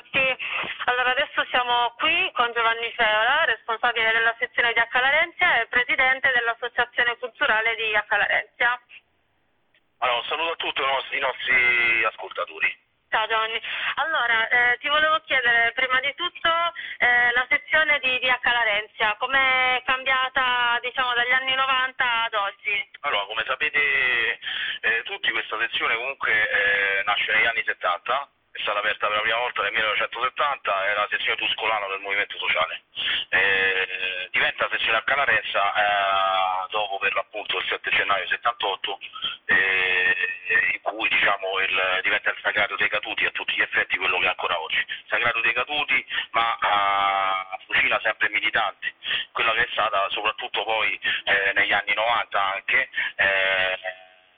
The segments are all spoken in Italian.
tutti. Allora, adesso siamo qui con Giovanni Feola, responsabile della sezione di Accalarenzia e presidente dell'Associazione Culturale di Accalarenzia. Allora, un saluto a tutti i nostri, ascoltatori. Ciao Giovanni. Allora, eh, ti volevo chiedere prima di tutto eh, la sezione di, di Accalarenzia, com'è cambiata diciamo, dagli anni 90 ad oggi? Allora, come sapete eh, tutti, questa sezione comunque eh, nasce negli anni 70 è stata aperta per la prima volta nel 1970, è la sezione tuscolana del movimento sociale. Eh, diventa sezione a Canarenza eh, dopo per l'appunto il 7 gennaio 78, eh, in cui diciamo, il, diventa il sagrato dei caduti a tutti gli effetti quello che è ancora oggi. Sagrato dei caduti, ma a fucina sempre militanti, quella che è stata soprattutto poi eh, negli anni 90 anche eh,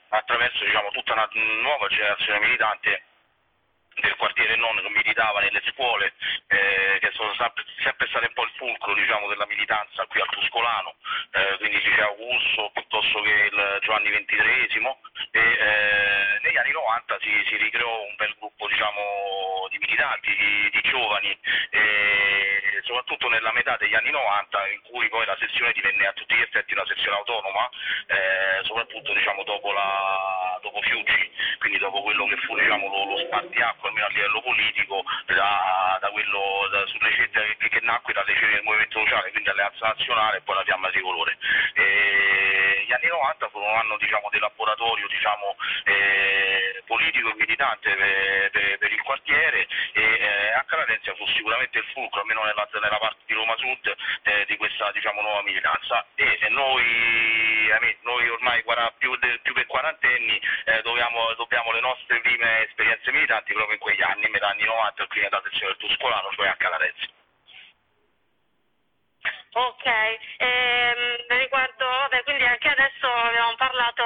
attraverso diciamo, tutta una nuova generazione militante del quartiere non che militava nelle scuole, eh, che sono sempre, sempre, state un po' il fulcro diciamo, della militanza qui al Tuscolano, eh, quindi il liceo Augusto piuttosto che il Giovanni XXIII e eh, negli anni 90 si, si, ricreò un bel gruppo diciamo, di militanti, di, di giovani, soprattutto nella metà degli anni 90 in cui poi la sezione divenne a tutti gli effetti una sezione autonoma, eh, soprattutto diciamo, dopo, la, dopo Fiuggi, quindi dopo quello che fu diciamo, lo, lo spartiacque almeno a livello politico da, da quello, da, sulle scelte che, che, nacque dalle scelte del movimento sociale, quindi Alleanza Nazionale e poi la fiamma tricolore. E gli anni 90 furono un anno diciamo, di laboratorio diciamo, eh, politico e militante per, per, per, il quartiere e eh, a Calarenzia fu sicuramente il fulcro, almeno nella, nella parte di Roma Sud, eh, di questa diciamo, nuova militanza. E noi, noi ormai più, più che quarantenni eh, dobbiamo, dobbiamo le nostre prime esperienze militanti proprio in quegli anni, metà anni 90, il prima della sezione del Tuscolano, cioè a Calarezza. Ok, ehm, riguardo, vabbè, quindi anche adesso abbiamo parlato,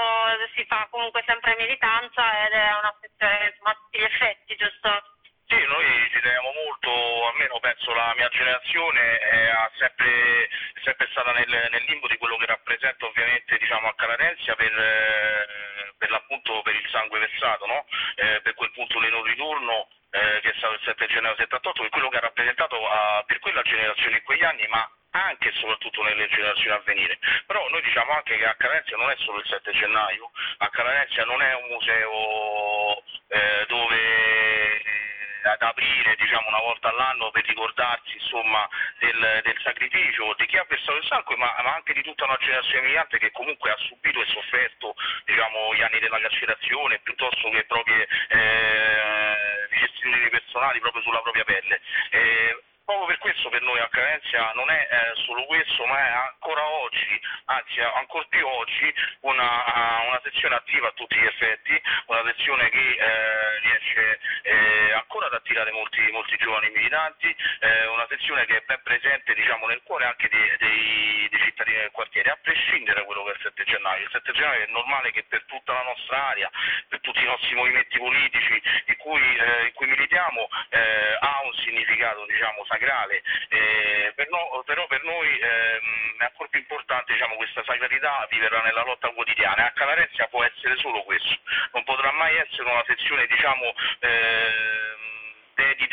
si fa comunque sempre militanza ed è una sezione insomma, a tutti gli effetti, giusto? Sì, noi ci teniamo molto, almeno penso la mia generazione è sempre, sempre stata nel, nel, limbo di quello che rappresenta ovviamente diciamo, a Calarenzia per, per, l'appunto per il sangue versato, no? eh, per quel punto di non ritorno eh, che è stato il 7 gennaio 78, che è quello che ha rappresentato uh, per quella generazione in quegli anni, ma anche e soprattutto nelle generazioni a venire. Però noi diciamo anche che a Calarenzia non è solo il 7 gennaio, a Calarenzia non è un museo eh, ad aprire diciamo, una volta all'anno per ricordarsi insomma, del, del, sacrificio di chi ha versato il sangue, ma, ma, anche di tutta una generazione militante che comunque ha subito e sofferto diciamo, gli anni della carcerazione piuttosto che proprie eh, vicissitudini personali proprio sulla propria pelle. Eh, Proprio per questo per noi a Carenza non è eh, solo questo, ma è ancora oggi, anzi ancora più oggi, una, una, sezione attiva a tutti gli effetti, una sezione che eh, riesce eh, ancora ad attirare molti, molti giovani militanti, eh, una sezione che è ben presente diciamo, nel cuore anche dei, dei, cittadini del quartiere, a prescindere da quello che è il 7 gennaio. Il 7 gennaio è normale che per tutta la nostra area, per tutti i nostri movimenti politici in cui, eh, in cui militiamo, eh, ha un significato diciamo, sagrale, eh, per no, però per noi ehm, è ancora più importante diciamo, questa sacralità viverà nella lotta quotidiana. A Calarenzia può essere solo questo, non potrà mai essere una sezione diciamo,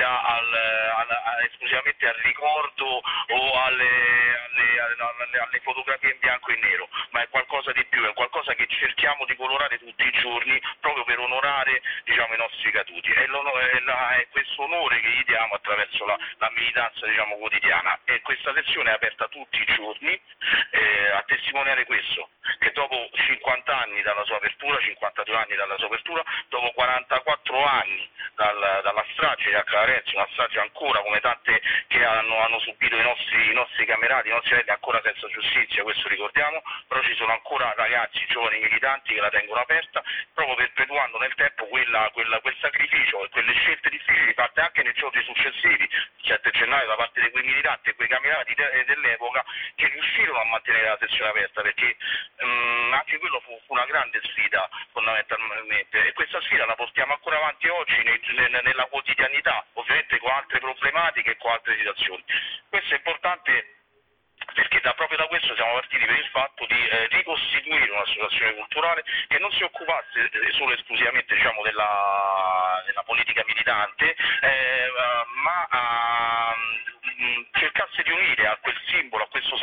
dedita al, al, esclusivamente al ricordo o alle, alle, alle, fotografie in bianco e nero, ma è qualcosa di più, è qualcosa che cerchiamo di colorare tutti i giorni proprio per onorare diciamo, i nostri caduti. È, è, questo onore che gli diamo attraverso la, la militanza diciamo, quotidiana e questa sezione è aperta tutti i giorni eh, a testimoniare questo, che dopo 50 anni dalla sua apertura, 52 anni dalla sua apertura, dopo 44 anni dal, dalla strage a Carenzi, una strage ancora come tante che hanno, hanno subito i nostri, i nostri, camerati, i nostri eredi ancora senza giustizia, questo ricordiamo, però ci sono ancora ragazzi, giovani militanti che la tengono aperta, proprio perpetuando nel tempo quella, quella, quel sacrificio e quelle scelte difficili fatte anche nei giorni successivi, 7 gennaio da parte di quei militanti e quei camerati de, dell'epoca che riuscirono a mantenere la sezione aperta perché mh, anche quello fu, una grande sfida fondamentalmente e questa sfida la portiamo ancora avanti oggi nei, nella quotidianità, ovviamente con altre problematiche e con altre situazioni. Questo è importante perché da, proprio da questo siamo partiti per il fatto di eh, ricostituire un'associazione culturale che non si occupasse solo e esclusivamente diciamo, della, della, politica militante, eh, ma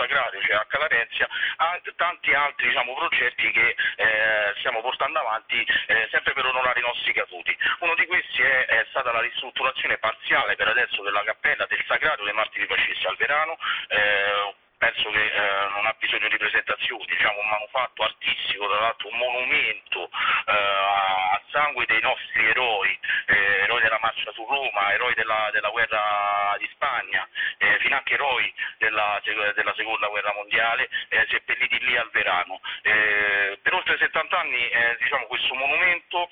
Sagrario, c'è H. Larenzia, tanti altri diciamo, progetti che eh, stiamo portando avanti eh, sempre per onorare i nostri caduti. Uno di questi è, è, stata la ristrutturazione parziale per adesso della cappella del Sagrario dei Martiri Fascisti al Verano, eh, penso che eh, non ha bisogno di presentazioni, diciamo un manufatto artistico, tra l'altro un monumento eh, a sangue dei nostri eroi, eh, eroi della marcia su Roma, eroi della, della guerra di Spagna, anche eroi della, della, seconda guerra mondiale, eh, seppelliti lì al Verano. Eh, per oltre 70 anni diciamo, questo monumento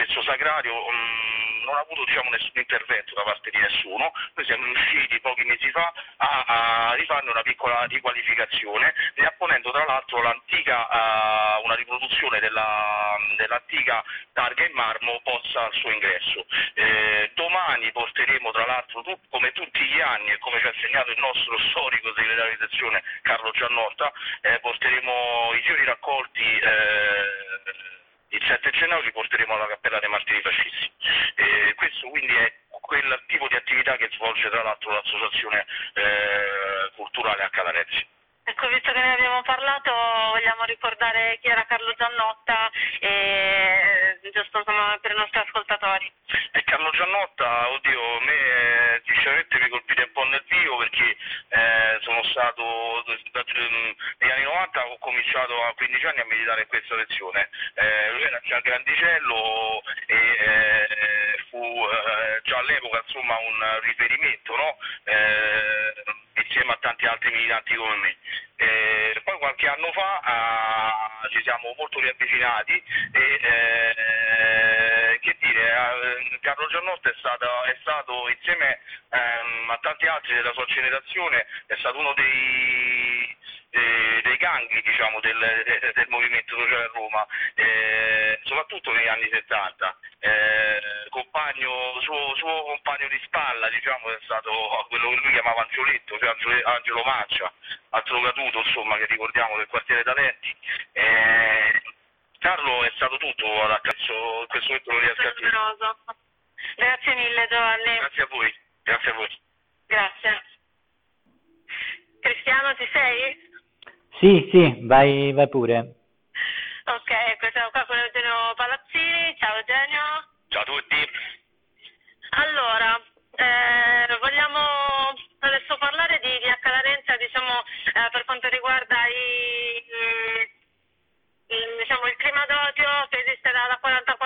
questo sagrario mh, mm, non ha avuto diciamo, nessun intervento da parte di nessuno, noi siamo riusciti pochi mesi fa a, a rifarne una piccola riqualificazione, riapponendo tra l'altro l'antica, uh, una riproduzione della, dell'antica targa in marmo posta al suo ingresso. Eh, domani porteremo tra l'altro, tu, come tutti gli anni e come ci ha insegnato il nostro storico segretario di sezione Carlo Giannotta, eh, porteremo i fiori raccolti eh, il 7 gennaio ci porteremo alla Cappella dei Martiri Fascisti. E questo quindi è quel tipo di attività che svolge tra l'altro l'associazione eh, culturale a Calarezzi. Ecco, visto che ne abbiamo parlato, vogliamo ricordare chi era Carlo Giannotta, e, giusto insomma, per i nostri ascoltatori. Carlo Giannotta, oddio, a me eh, sinceramente mi colpite un po' nel vivo perché eh, sono stato, negli anni 90 ho cominciato a 15 anni a meditare in questa lezione, eh, lui era già grandicello e eh, fu eh, già all'epoca insomma un riferimento, no? Eh, insieme a tanti altri militanti come me. Eh, poi qualche anno fa eh, ci siamo molto riavvicinati e eh, che dire, eh, Carlo Giannotta è stato, è stato insieme ehm, a tanti altri della sua generazione è stato uno dei eh, dei gangli diciamo, del, del, movimento sociale a Roma, eh, soprattutto negli anni 70. Eh, compagno, suo, suo, compagno di spalla diciamo, è stato quello che lui chiamava Angioletto, cioè Angelo Maccia, altro caduto insomma, che ricordiamo del quartiere Talenti. Eh, Carlo è stato tutto in questo momento non riesco a dire. Grazie mille Giovanni. Grazie a voi, grazie a voi. Grazie. Cristiano ci sei? Sì, sì, vai, vai pure. Ok, ecco, siamo qua con Eugenio Palazzini. Ciao Eugenio. Ciao a tutti. Allora, eh, vogliamo adesso parlare di, di accalarenza, diciamo, eh, per quanto riguarda i, il, diciamo, il clima d'odio che esiste da, da 44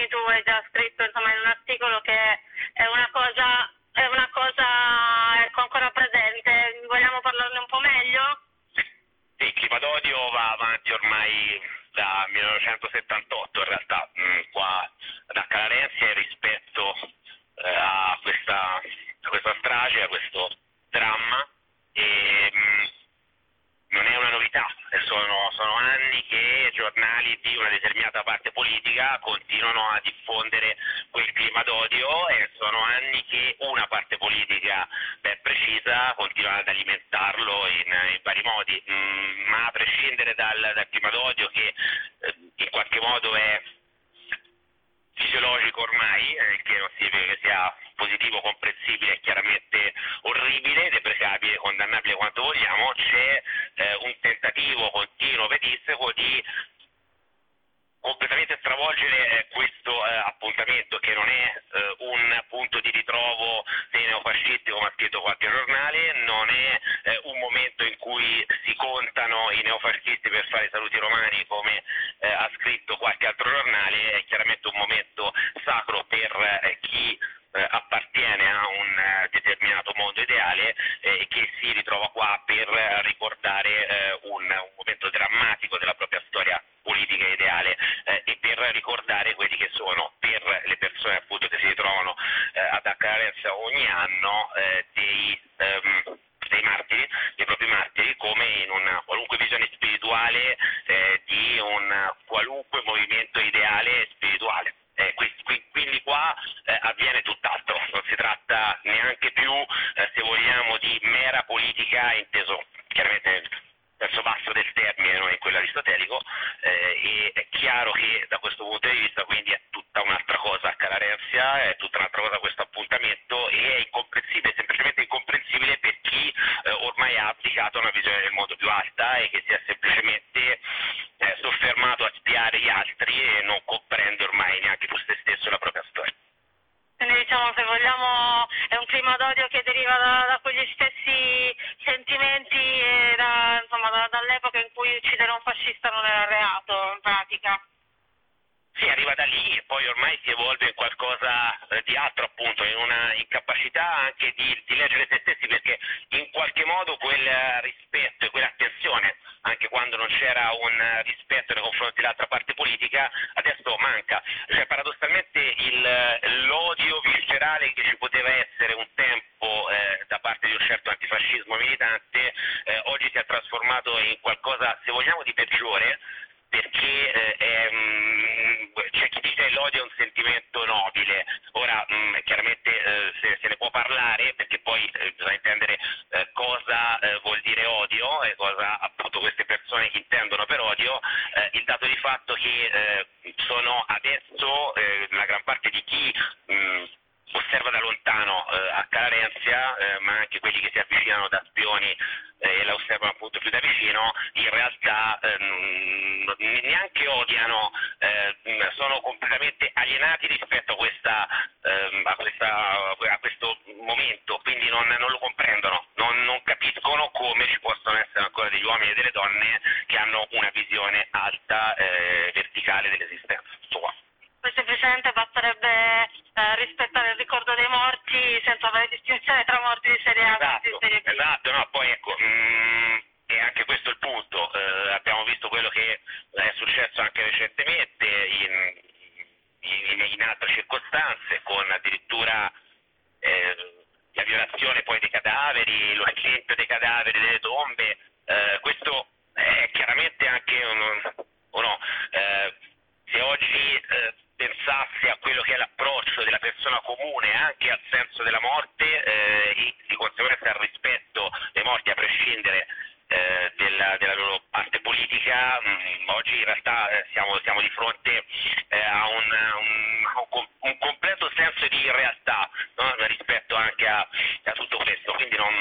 anni. Tu hai già scritto insomma, in un articolo che è una cosa, è una cosa ecco, ancora presente. Vogliamo parlarne un po' meglio? Sì, il clima d'odio va avanti ormai da 1978 in realtà, mm, qua da Calarenzia rispetto eh, a, questa, a, questa, strage, a questo dramma. E, mh, mm, non è una novità, sono, sono, anni che giornali di una determinata parte politica continuano a diffondere quel clima d'odio e sono anni che una parte politica ben precisa continua ad alimentarlo in, in vari modi, mm, ma a prescindere dal, dal clima d'odio che eh, in qualche modo è fisiologico ormai, eh, che non significa che sia positivo, comprensibile, è chiaramente orribile, deprecabile, condannabile quanto vogliamo, c'è eh, un tentativo continuo pedisseco di completamente stravolgere eh, questo eh, appuntamento che non è eh, un punto di ritrovo dei neofascisti come ha scritto qualche giornale, non è eh, un momento in cui si contano i neofascisti per fare i saluti romani come eh, ha scritto qualche altro giornale, è chiaramente un momento sacro per eh, chi appartiene a un determinato mondo ideale e che si ritrova qua per ricordare un, un momento drammatico della propria storia politica ideale eh, e per ricordare quelli che sono per le persone appunto che si ritrovano eh, ad Accarenza ogni anno eh, dei, ehm, dei, martiri, dei propri martiri come in una qualunque visione spirituale eh, di un qualunque movimento ideale spirituale. Eh, quindi qua eh, avviene tutt'altro, non si tratta neanche più, se vogliamo, di mera politica inteso chiaramente verso basso del termine, non in quello aristotelico, eh, e è chiaro che da questo punto di vista quindi è tutta un'altra cosa Calarenzia, è tutta un'altra cosa questo appuntamento e è incomprensibile, semplicemente incomprensibile per chi eh, ormai applica evidenziato una visione del mondo più alta e che si è semplicemente eh, soffermato a spiare gli altri e non comprende ormai neanche più se stesso la propria storia. Quindi diciamo se vogliamo è un clima d'odio che deriva da, da quegli stessi sentimenti e da, insomma, da, dall'epoca in cui uccidere un fascista non era reato in pratica. Sì, arriva da lì e poi ormai si evolve in qualcosa eh, di altro appunto, in una incapacità anche di, di leggere se stessi perché in qualche modo quel rispetto e quell'attenzione, anche quando non c'era un rispetto nei confronti dell'altra parte politica, adesso manca. Cioè paradossalmente il, l'odio viscerale che ci poteva essere un tempo eh, da parte di un certo antifascismo militante, eh, oggi si è trasformato in qualcosa, se vogliamo, di peggiore perché eh, è, mh, c'è chi dice che l'odio è un sentimento nobile, ora mh, chiaramente eh, se, se, ne può parlare perché poi eh, bisogna intendere eh, cosa eh, vuol dire odio e cosa appunto queste persone intendono per odio, eh, il dato di fatto che sono adesso la gran parte di chi mh, osserva da lontano eh, a Calarenzia, eh, ma anche quelli che si avvicinano da spioni eh, e la osservano appunto più da vicino, in realtà ehm, neanche odiano, eh, sono completamente alienati rispetto a, questa, ehm, a, questa, a questo momento, quindi non, non lo comprendono, non, non, capiscono come ci possono essere e delle donne che hanno una visione alta, eh, verticale dell'esistenza. Semplicemente basterebbe eh, rispettare il ricordo dei morti senza fare distinzione tra morti di serie A esatto, e di serie B. Esatto, no, poi ecco, mh, mm, è anche questo il punto, eh, abbiamo visto quello che è successo anche recentemente in, in, in altre circostanze, con addirittura eh, la violazione poi dei cadaveri, lo scempio dei cadaveri, delle tombe, eh, questo è chiaramente anche un, no, eh, se oggi eh, pensasse a quello che è l'approccio della persona comune anche al senso della morte eh, e di conseguenza al rispetto dei morti a prescindere eh, della, della, loro parte politica, mh, mm, oggi in realtà eh, siamo, siamo, di fronte eh, a un, un, un, completo senso di realtà no? rispetto anche a, a, tutto questo, quindi non,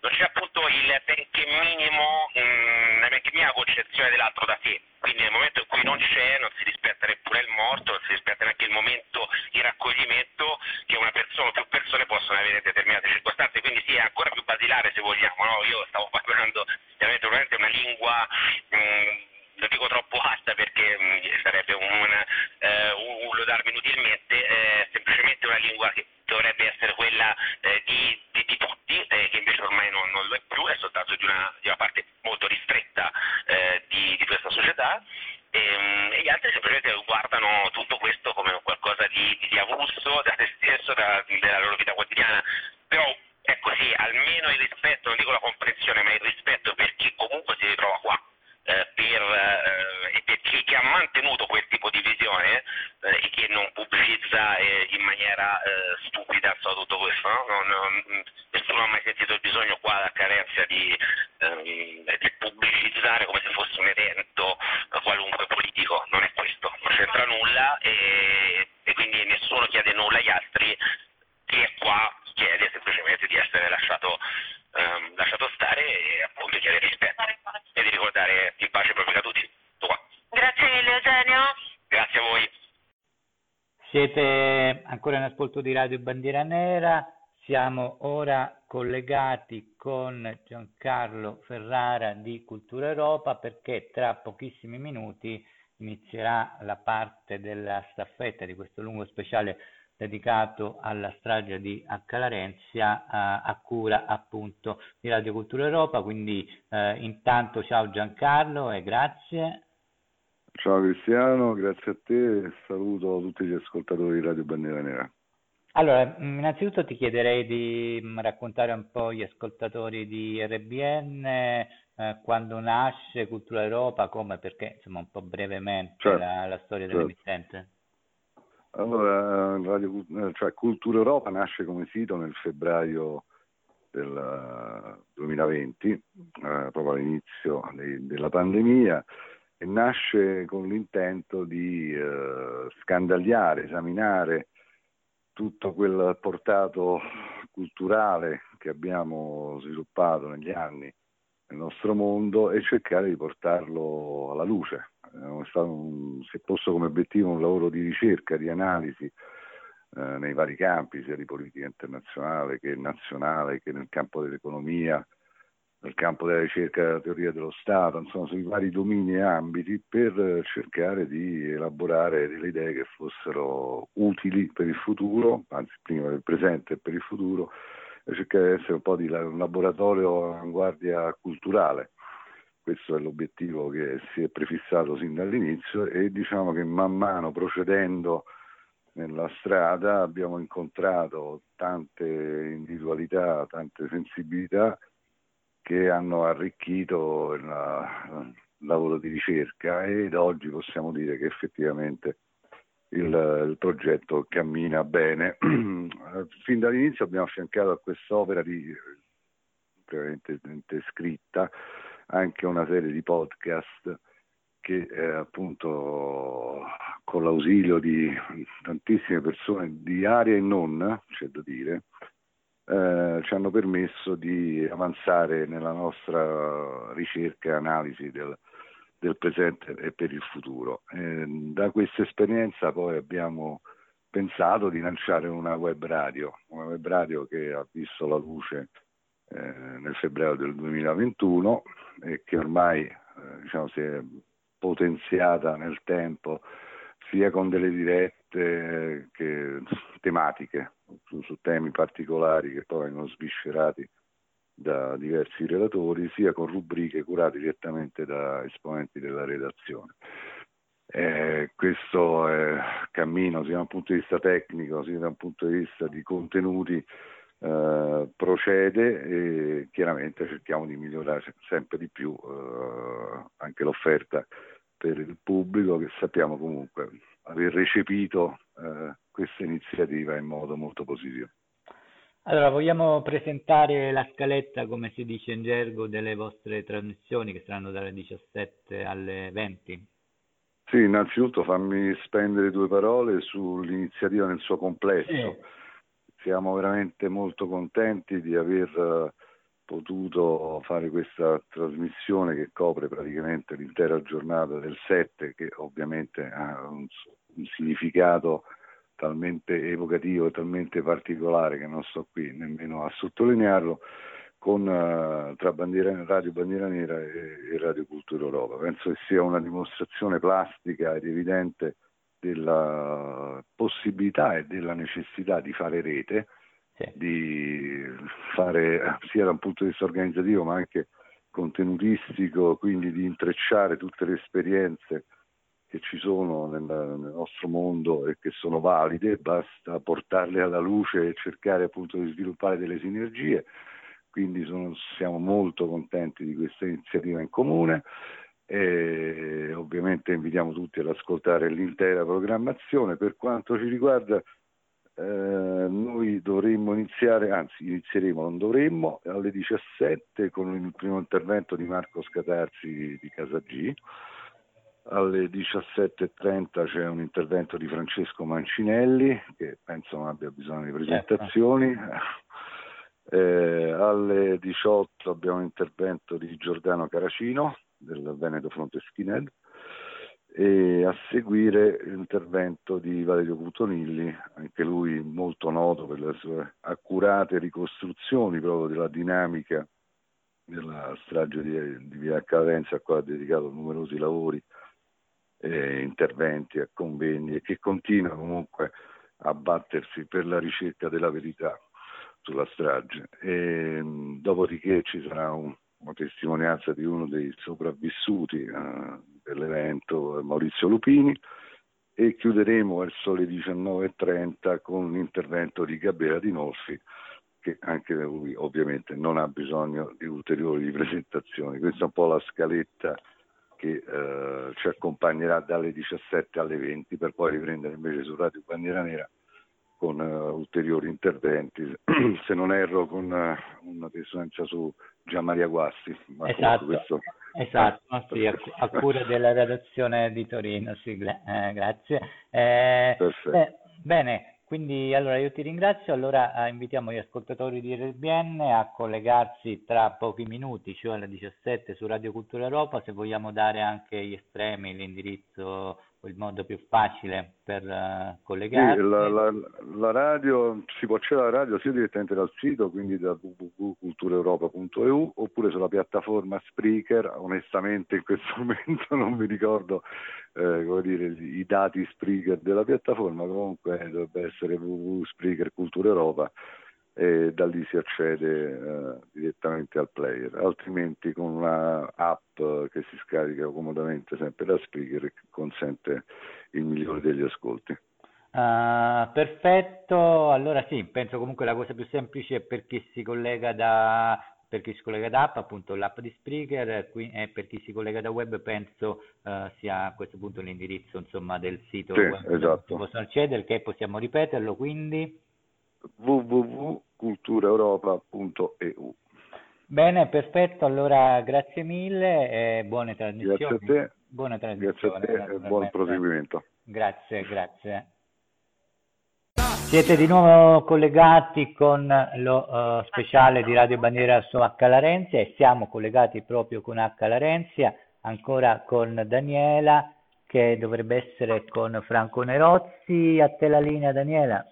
non c'è appunto il benché minimo, mh, minima concezione dell'altro da sé, quindi nel momento in cui non c'è non si rispetta neppure il morto, non si rispetta neanche il momento di raccoglimento che una persona o più persone possono avere in determinate circostanze, quindi sì è ancora più basilare se vogliamo, no? io stavo parlando probabilmente una lingua mh, mm, lo dico troppo alta perché mh, mm, sarebbe un, eh, un, un lodarmi inutilmente, eh, semplicemente una lingua che dovrebbe essere quella eh, di, di, di, tutti, eh, che invece ormai non, non, lo è più, è soltanto di una, di una parte ristretta eh, di, di, questa società. E, ehm, e, gli altri semplicemente guardano tutto questo come qualcosa di, di avulso da se stesso, da, della loro vita quotidiana. Però ecco sì, almeno il rispetto, non dico la comprensione, ma il rispetto per chi comunque si ritrova qua eh, per, eh, e per chi, chi, ha mantenuto quel tipo di visione eh, e che non pubblicizza eh, in maniera eh, stupida tutto questo. No? Non, non, nessuno ha mai sentito il bisogno qua di, ehm, di ancora in ascolto di Radio Bandiera Nera, siamo ora collegati con Giancarlo Ferrara di Cultura Europa perché tra pochissimi minuti inizierà la parte della staffetta di questo lungo speciale dedicato alla strage di Accalarenzia a, a cura appunto di Radio Cultura Europa. Quindi eh, intanto ciao Giancarlo e grazie. Ciao Cristiano, grazie a te e saluto tutti gli ascoltatori di Radio Bandiera Nera. Allora, innanzitutto ti chiederei di mm, raccontare un po' gli ascoltatori di RBN, eh, quando nasce Cultura Europa, come, perché insomma un po' brevemente certo, la, la, storia certo. dell'emittente. Allora, Radio, eh, cioè, Cultura Europa nasce come sito nel febbraio del 2020, eh, proprio all'inizio de, della pandemia, e nasce con l'intento di eh, scandagliare, esaminare tutto quel portato culturale che abbiamo sviluppato negli anni nel nostro mondo e cercare di portarlo alla luce. È un, si è posto come obiettivo un lavoro di ricerca, di analisi eh, nei vari campi, sia di politica internazionale che nazionale, che nel campo dell'economia, nel campo della ricerca della teoria dello Stato, insomma sui vari domini e ambiti per cercare di elaborare delle idee che fossero utili per il futuro, anzi prima il presente e per il futuro, e cercare di essere un po' di un laboratorio avanguardia culturale. Questo è l'obiettivo che si è prefissato sin dall'inizio e diciamo che man mano procedendo nella strada abbiamo incontrato tante individualità, tante sensibilità che hanno arricchito il, lavoro di ricerca ed oggi possiamo dire che effettivamente il, il progetto cammina bene. fin dall'inizio abbiamo affiancato a quest'opera di prevalentemente scritta anche una serie di podcast che eh, appunto con l'ausilio di tantissime persone di area e non, c'è da dire, eh, ci hanno permesso di avanzare nella nostra ricerca e analisi del, del presente e per il futuro. Eh, da questa esperienza poi abbiamo pensato di lanciare una web radio, una web radio che ha visto la luce eh, nel febbraio del 2021 e che ormai eh, diciamo, si è potenziata nel tempo sia con delle dirette che tematiche su, su temi particolari che poi vengono sviscerati da diversi relatori, sia con rubriche curate direttamente da esponenti della redazione. Eh, questo eh, cammino sia da un punto di vista tecnico sia da un punto di vista di contenuti eh, procede e chiaramente cerchiamo di migliorare sempre di più eh, anche l'offerta per il pubblico che sappiamo comunque aver recepito eh, questa iniziativa in modo molto positivo. Allora, vogliamo presentare la scaletta, come si dice in gergo, delle vostre trasmissioni che saranno dalle 17 alle 20? Sì, innanzitutto fammi spendere due parole sull'iniziativa nel suo complesso. Sì. Siamo veramente molto contenti di aver potuto fare questa trasmissione che copre praticamente l'intera giornata del 7, che ovviamente ha un, un significato talmente evocativo e talmente particolare che non sto qui nemmeno a sottolinearlo, con, uh, tra bandiera, Radio Bandiera Nera e, e Radio Cultura Europa. Penso che sia una dimostrazione plastica ed evidente della possibilità e della necessità di fare rete, sì. di fare sia da un punto di vista organizzativo ma anche contenutistico, quindi di intrecciare tutte le esperienze che ci sono nel, nel, nostro mondo e che sono valide, basta portarle alla luce e cercare appunto di sviluppare delle sinergie. Quindi sono, siamo molto contenti di questa iniziativa in comune e ovviamente invitiamo tutti ad ascoltare l'intera programmazione. Per quanto ci riguarda, eh, noi dovremmo iniziare, anzi inizieremo, non dovremmo, alle 17 con il primo intervento di Marco Scatarzi di Casa G alle 17.30 c'è un intervento di Francesco Mancinelli, che penso non abbia bisogno di presentazioni. Eh, alle 18 abbiamo un intervento di Giordano Caracino del Veneto Fronte Skinhead e a seguire l'intervento di Valerio Cutonilli, anche lui molto noto per le sue accurate ricostruzioni proprio della dinamica della strage di, di Via Cadenza, a cui ha dedicato numerosi lavori eh, interventi, a convegni e che continua comunque a battersi per la ricerca della verità sulla strage. E, dopodiché ci sarà un, una testimonianza di uno dei sopravvissuti eh, dell'evento, Maurizio Lupini, e chiuderemo verso le 19.30 con l'intervento di Gabriele Dinolfi che anche lui ovviamente non ha bisogno di ulteriori presentazioni. Questa è un po' la scaletta che eh, ci accompagnerà dalle 17 alle 20 per poi riprendere invece su Radio Bandiera Nera con uh, ulteriori interventi, se non erro con uh, una presenza su Gianmaria Guasti. Ma esatto, questo... esatto ah, sì, a, a, cura della redazione di Torino, sì, eh, grazie. Eh, beh, bene, Quindi allora io ti ringrazio, allora eh, invitiamo gli ascoltatori di RBN a collegarsi tra pochi minuti, cioè alle 17 su Radio Cultura Europa, se vogliamo dare anche gli estremi, l'indirizzo il modo più facile per uh, collegarsi. Sì, la, la, la, radio, si può accedere alla radio sia direttamente dal sito, quindi da www.culturaeuropa.eu, oppure sulla piattaforma Spreaker, onestamente in questo momento non mi ricordo eh, come dire, i dati Spreaker della piattaforma, comunque dovrebbe essere www.spreaker e da lì si accede eh, direttamente al player, altrimenti con una app che si scarica comodamente sempre da Spreaker che consente il migliore degli ascolti. Uh, perfetto, allora sì, penso comunque la cosa più semplice per chi si collega da per chi si collega da app, appunto l'app di Spreaker, qui, e per chi si collega da web penso uh, sia a questo punto l'indirizzo insomma, del sito sì, web esatto. possono accedere, che possiamo ripeterlo quindi www.culturaeuropa.eu Bene, perfetto, allora grazie mille e buone trasmissioni. Grazie a te. Buona trasmissione. Grazie a te e buon proseguimento. Grazie, grazie. Siete di nuovo collegati con lo uh, speciale di Radio Bandiera su H. Larenzia e siamo collegati proprio con H. Larenzia, ancora con Daniela che dovrebbe essere con Franco Nerozzi. A te la linea Daniela.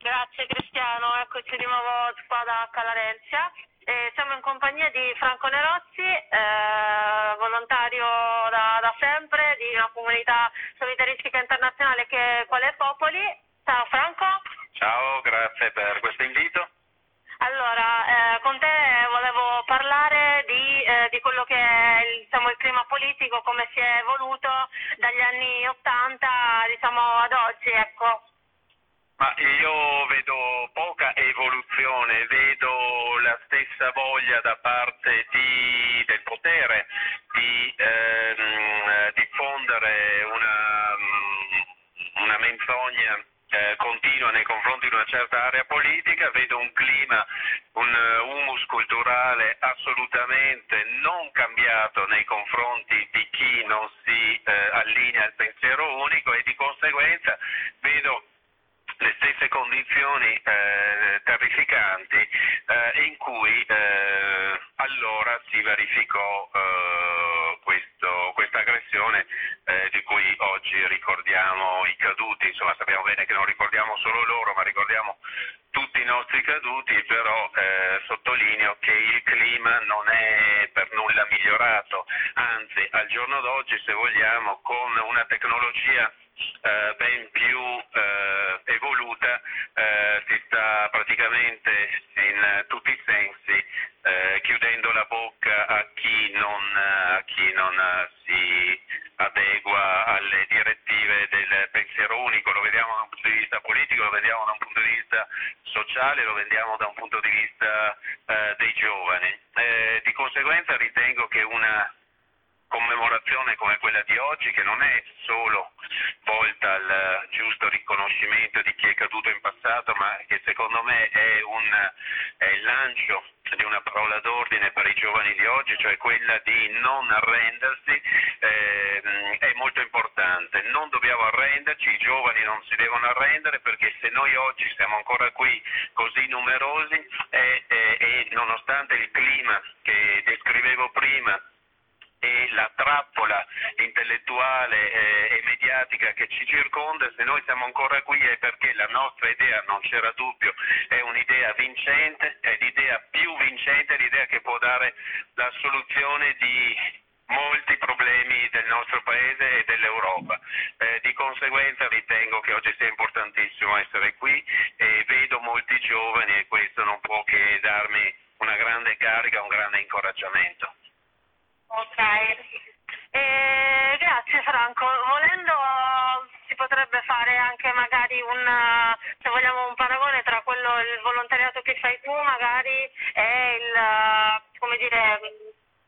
Grazie Cristiano, eccoci di nuovo qua da H. Larenzia. E siamo in compagnia di Franco Nerozzi, eh, volontario da, da, sempre di una comunità solidaristica internazionale che quale Popoli. Ciao Franco. Ciao, grazie per questo invito. Allora, eh, con te volevo parlare di, eh, di quello che è il, diciamo, il, clima politico, come si è evoluto dagli anni Ottanta diciamo, ad oggi. Ecco. Ma io vedo poca evoluzione, vedo la stessa voglia da parte di, del potere di ehm, diffondere una, una menzogna eh, continua nei confronti di una certa area politica, vedo un clima, un uh, humus culturale assolutamente non cambiato nei confronti terrificanti eh, in cui eh, allora si verificò solo volta al giusto riconoscimento di chi è caduto in passato, ma che secondo me è, un, è il lancio di una parola d'ordine per i giovani di oggi, cioè quella di non arrendersi, eh, è molto importante. Non dobbiamo arrenderci, i giovani non si devono arrendere perché se noi oggi siamo ancora qui così numerosi eh, eh, e nonostante il clima che descrivevo prima, e la trappola intellettuale eh, e mediatica che ci circonda, se noi siamo ancora qui è perché la nostra idea, non c'era dubbio, è un'idea vincente, è l'idea più vincente, l'idea che può dare la soluzione di molti problemi del nostro paese e dell'Europa. Eh, di conseguenza ritengo che oggi sia importantissimo essere qui e vedo molti giovani e questo non può che darmi una grande carica, un grande incoraggiamento. Ok, eh, grazie Franco. Volendo si potrebbe fare anche magari un, se vogliamo, un paragone tra quello, il volontariato che fai tu magari e il, come dire,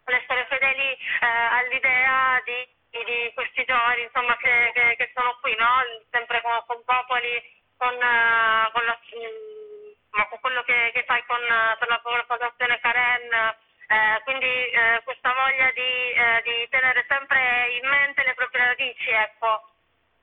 l'essere fedeli eh, all'idea di, di, questi giovani insomma, che, che, che, sono qui, no? sempre con, con popoli, con, con, la, con quello che, che fai con, per la popolazione Karen eh, quindi eh, questa voglia di, eh, di, tenere sempre in mente le proprie radici, ecco.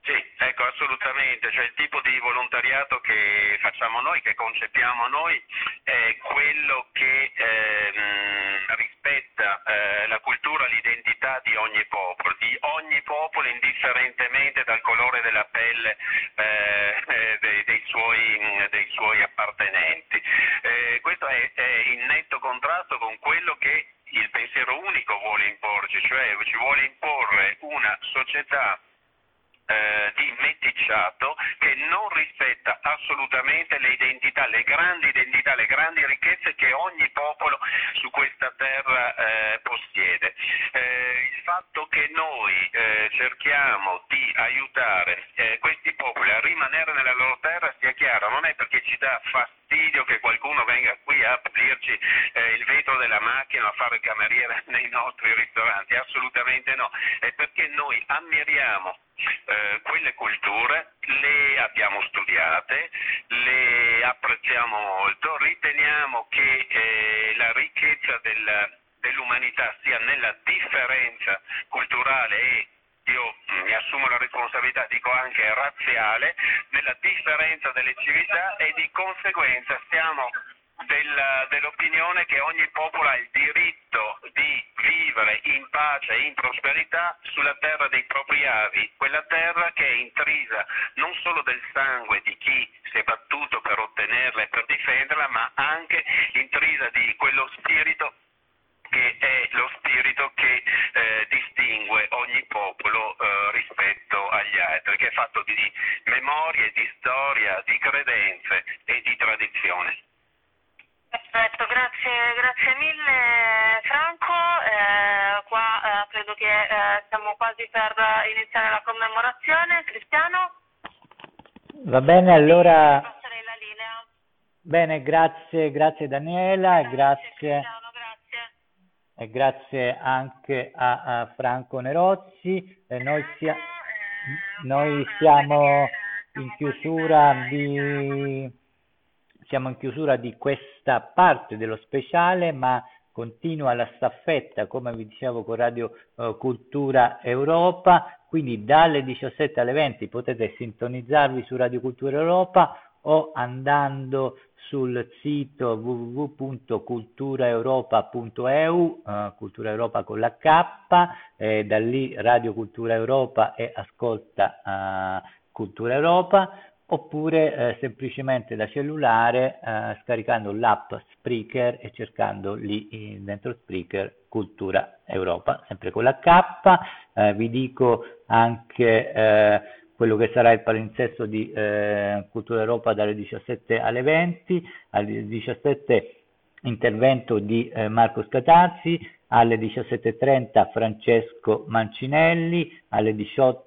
Sì, ecco, assolutamente, cioè il tipo di volontariato che facciamo noi, che concepiamo noi, è quello che ehm, rispetta eh, la cultura, l'identità di ogni popolo, di ogni popolo indifferentemente dal colore della pelle eh, dei, dei, suoi, dei, suoi, appartenenti. Eh, questo è, è in netto contrasto con quello che il pensiero unico vuole imporci, cioè ci vuole imporre una società eh, di meticciato che non rispetta assolutamente le identità, le grandi identità, le grandi ricchezze che ogni popolo su questa terra eh, possiede. Eh, il fatto che noi eh, cerchiamo di aiutare eh, questi popoli a rimanere nella loro terra, sia chiaro, non è perché ci dà fastidio che qualcuno venga qui a aprirci eh, il vetro della macchina a fare il cameriere nei nostri ristoranti, assolutamente no, è perché noi ammiriamo eh, quelle culture le abbiamo studiate, le apprezziamo molto, riteniamo che eh, la ricchezza del, dell'umanità sia nella differenza culturale e io mi assumo la responsabilità, dico anche razziale, nella differenza delle civiltà e di conseguenza stiamo del, dell'opinione che ogni popolo ha il diritto di vivere in pace e in prosperità sulla terra dei propri avi, quella terra che è intrisa non solo del sangue di chi si è battuto per ottenerla e per difenderla, ma anche Va bene, allora... Passerei la linea. Bene, grazie, grazie Daniela, grazie. grazie. E grazie anche a, a Franco Nerozzi. Noi, sia, noi siamo in chiusura di siamo in chiusura di questa parte dello speciale, ma continua la staffetta, come vi dicevo, con Radio eh, Cultura Europa, quindi dalle 17 alle 20 potete sintonizzarvi su Radio Cultura Europa o andando sul sito www.culturaeuropa.eu, eh, Cultura Europa con la K, eh, da lì Radio Cultura Europa e ascolta eh, Cultura Europa oppure eh, semplicemente da cellulare eh, scaricando l'app Spreaker e cercando lì eh, dentro Spreaker Cultura Europa, sempre con la K. Eh, vi dico anche eh, quello che sarà il palinsesto di eh, Cultura Europa dalle 17 alle 20, alle 17 intervento di Marco Scatazzi, alle 17.30 Francesco Mancinelli, alle 18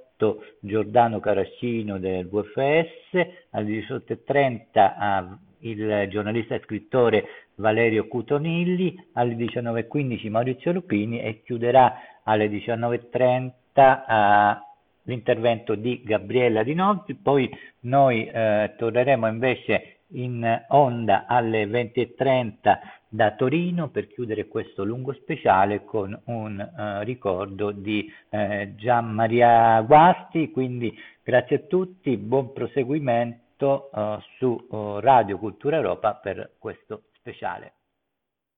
Giordano Carascino del VFS, alle 18.30 il giornalista e scrittore Valerio Cutonilli, alle 19.15 Maurizio Lupini e chiuderà alle 19.30 l'intervento di Gabriella Di Nozzi, poi noi eh, torneremo invece in onda alle 20.30 da Torino per chiudere questo lungo speciale con un uh, ricordo di uh, Gian Maria Guasti, quindi grazie a tutti, buon proseguimento uh, su Radio Cultura Europa per questo speciale.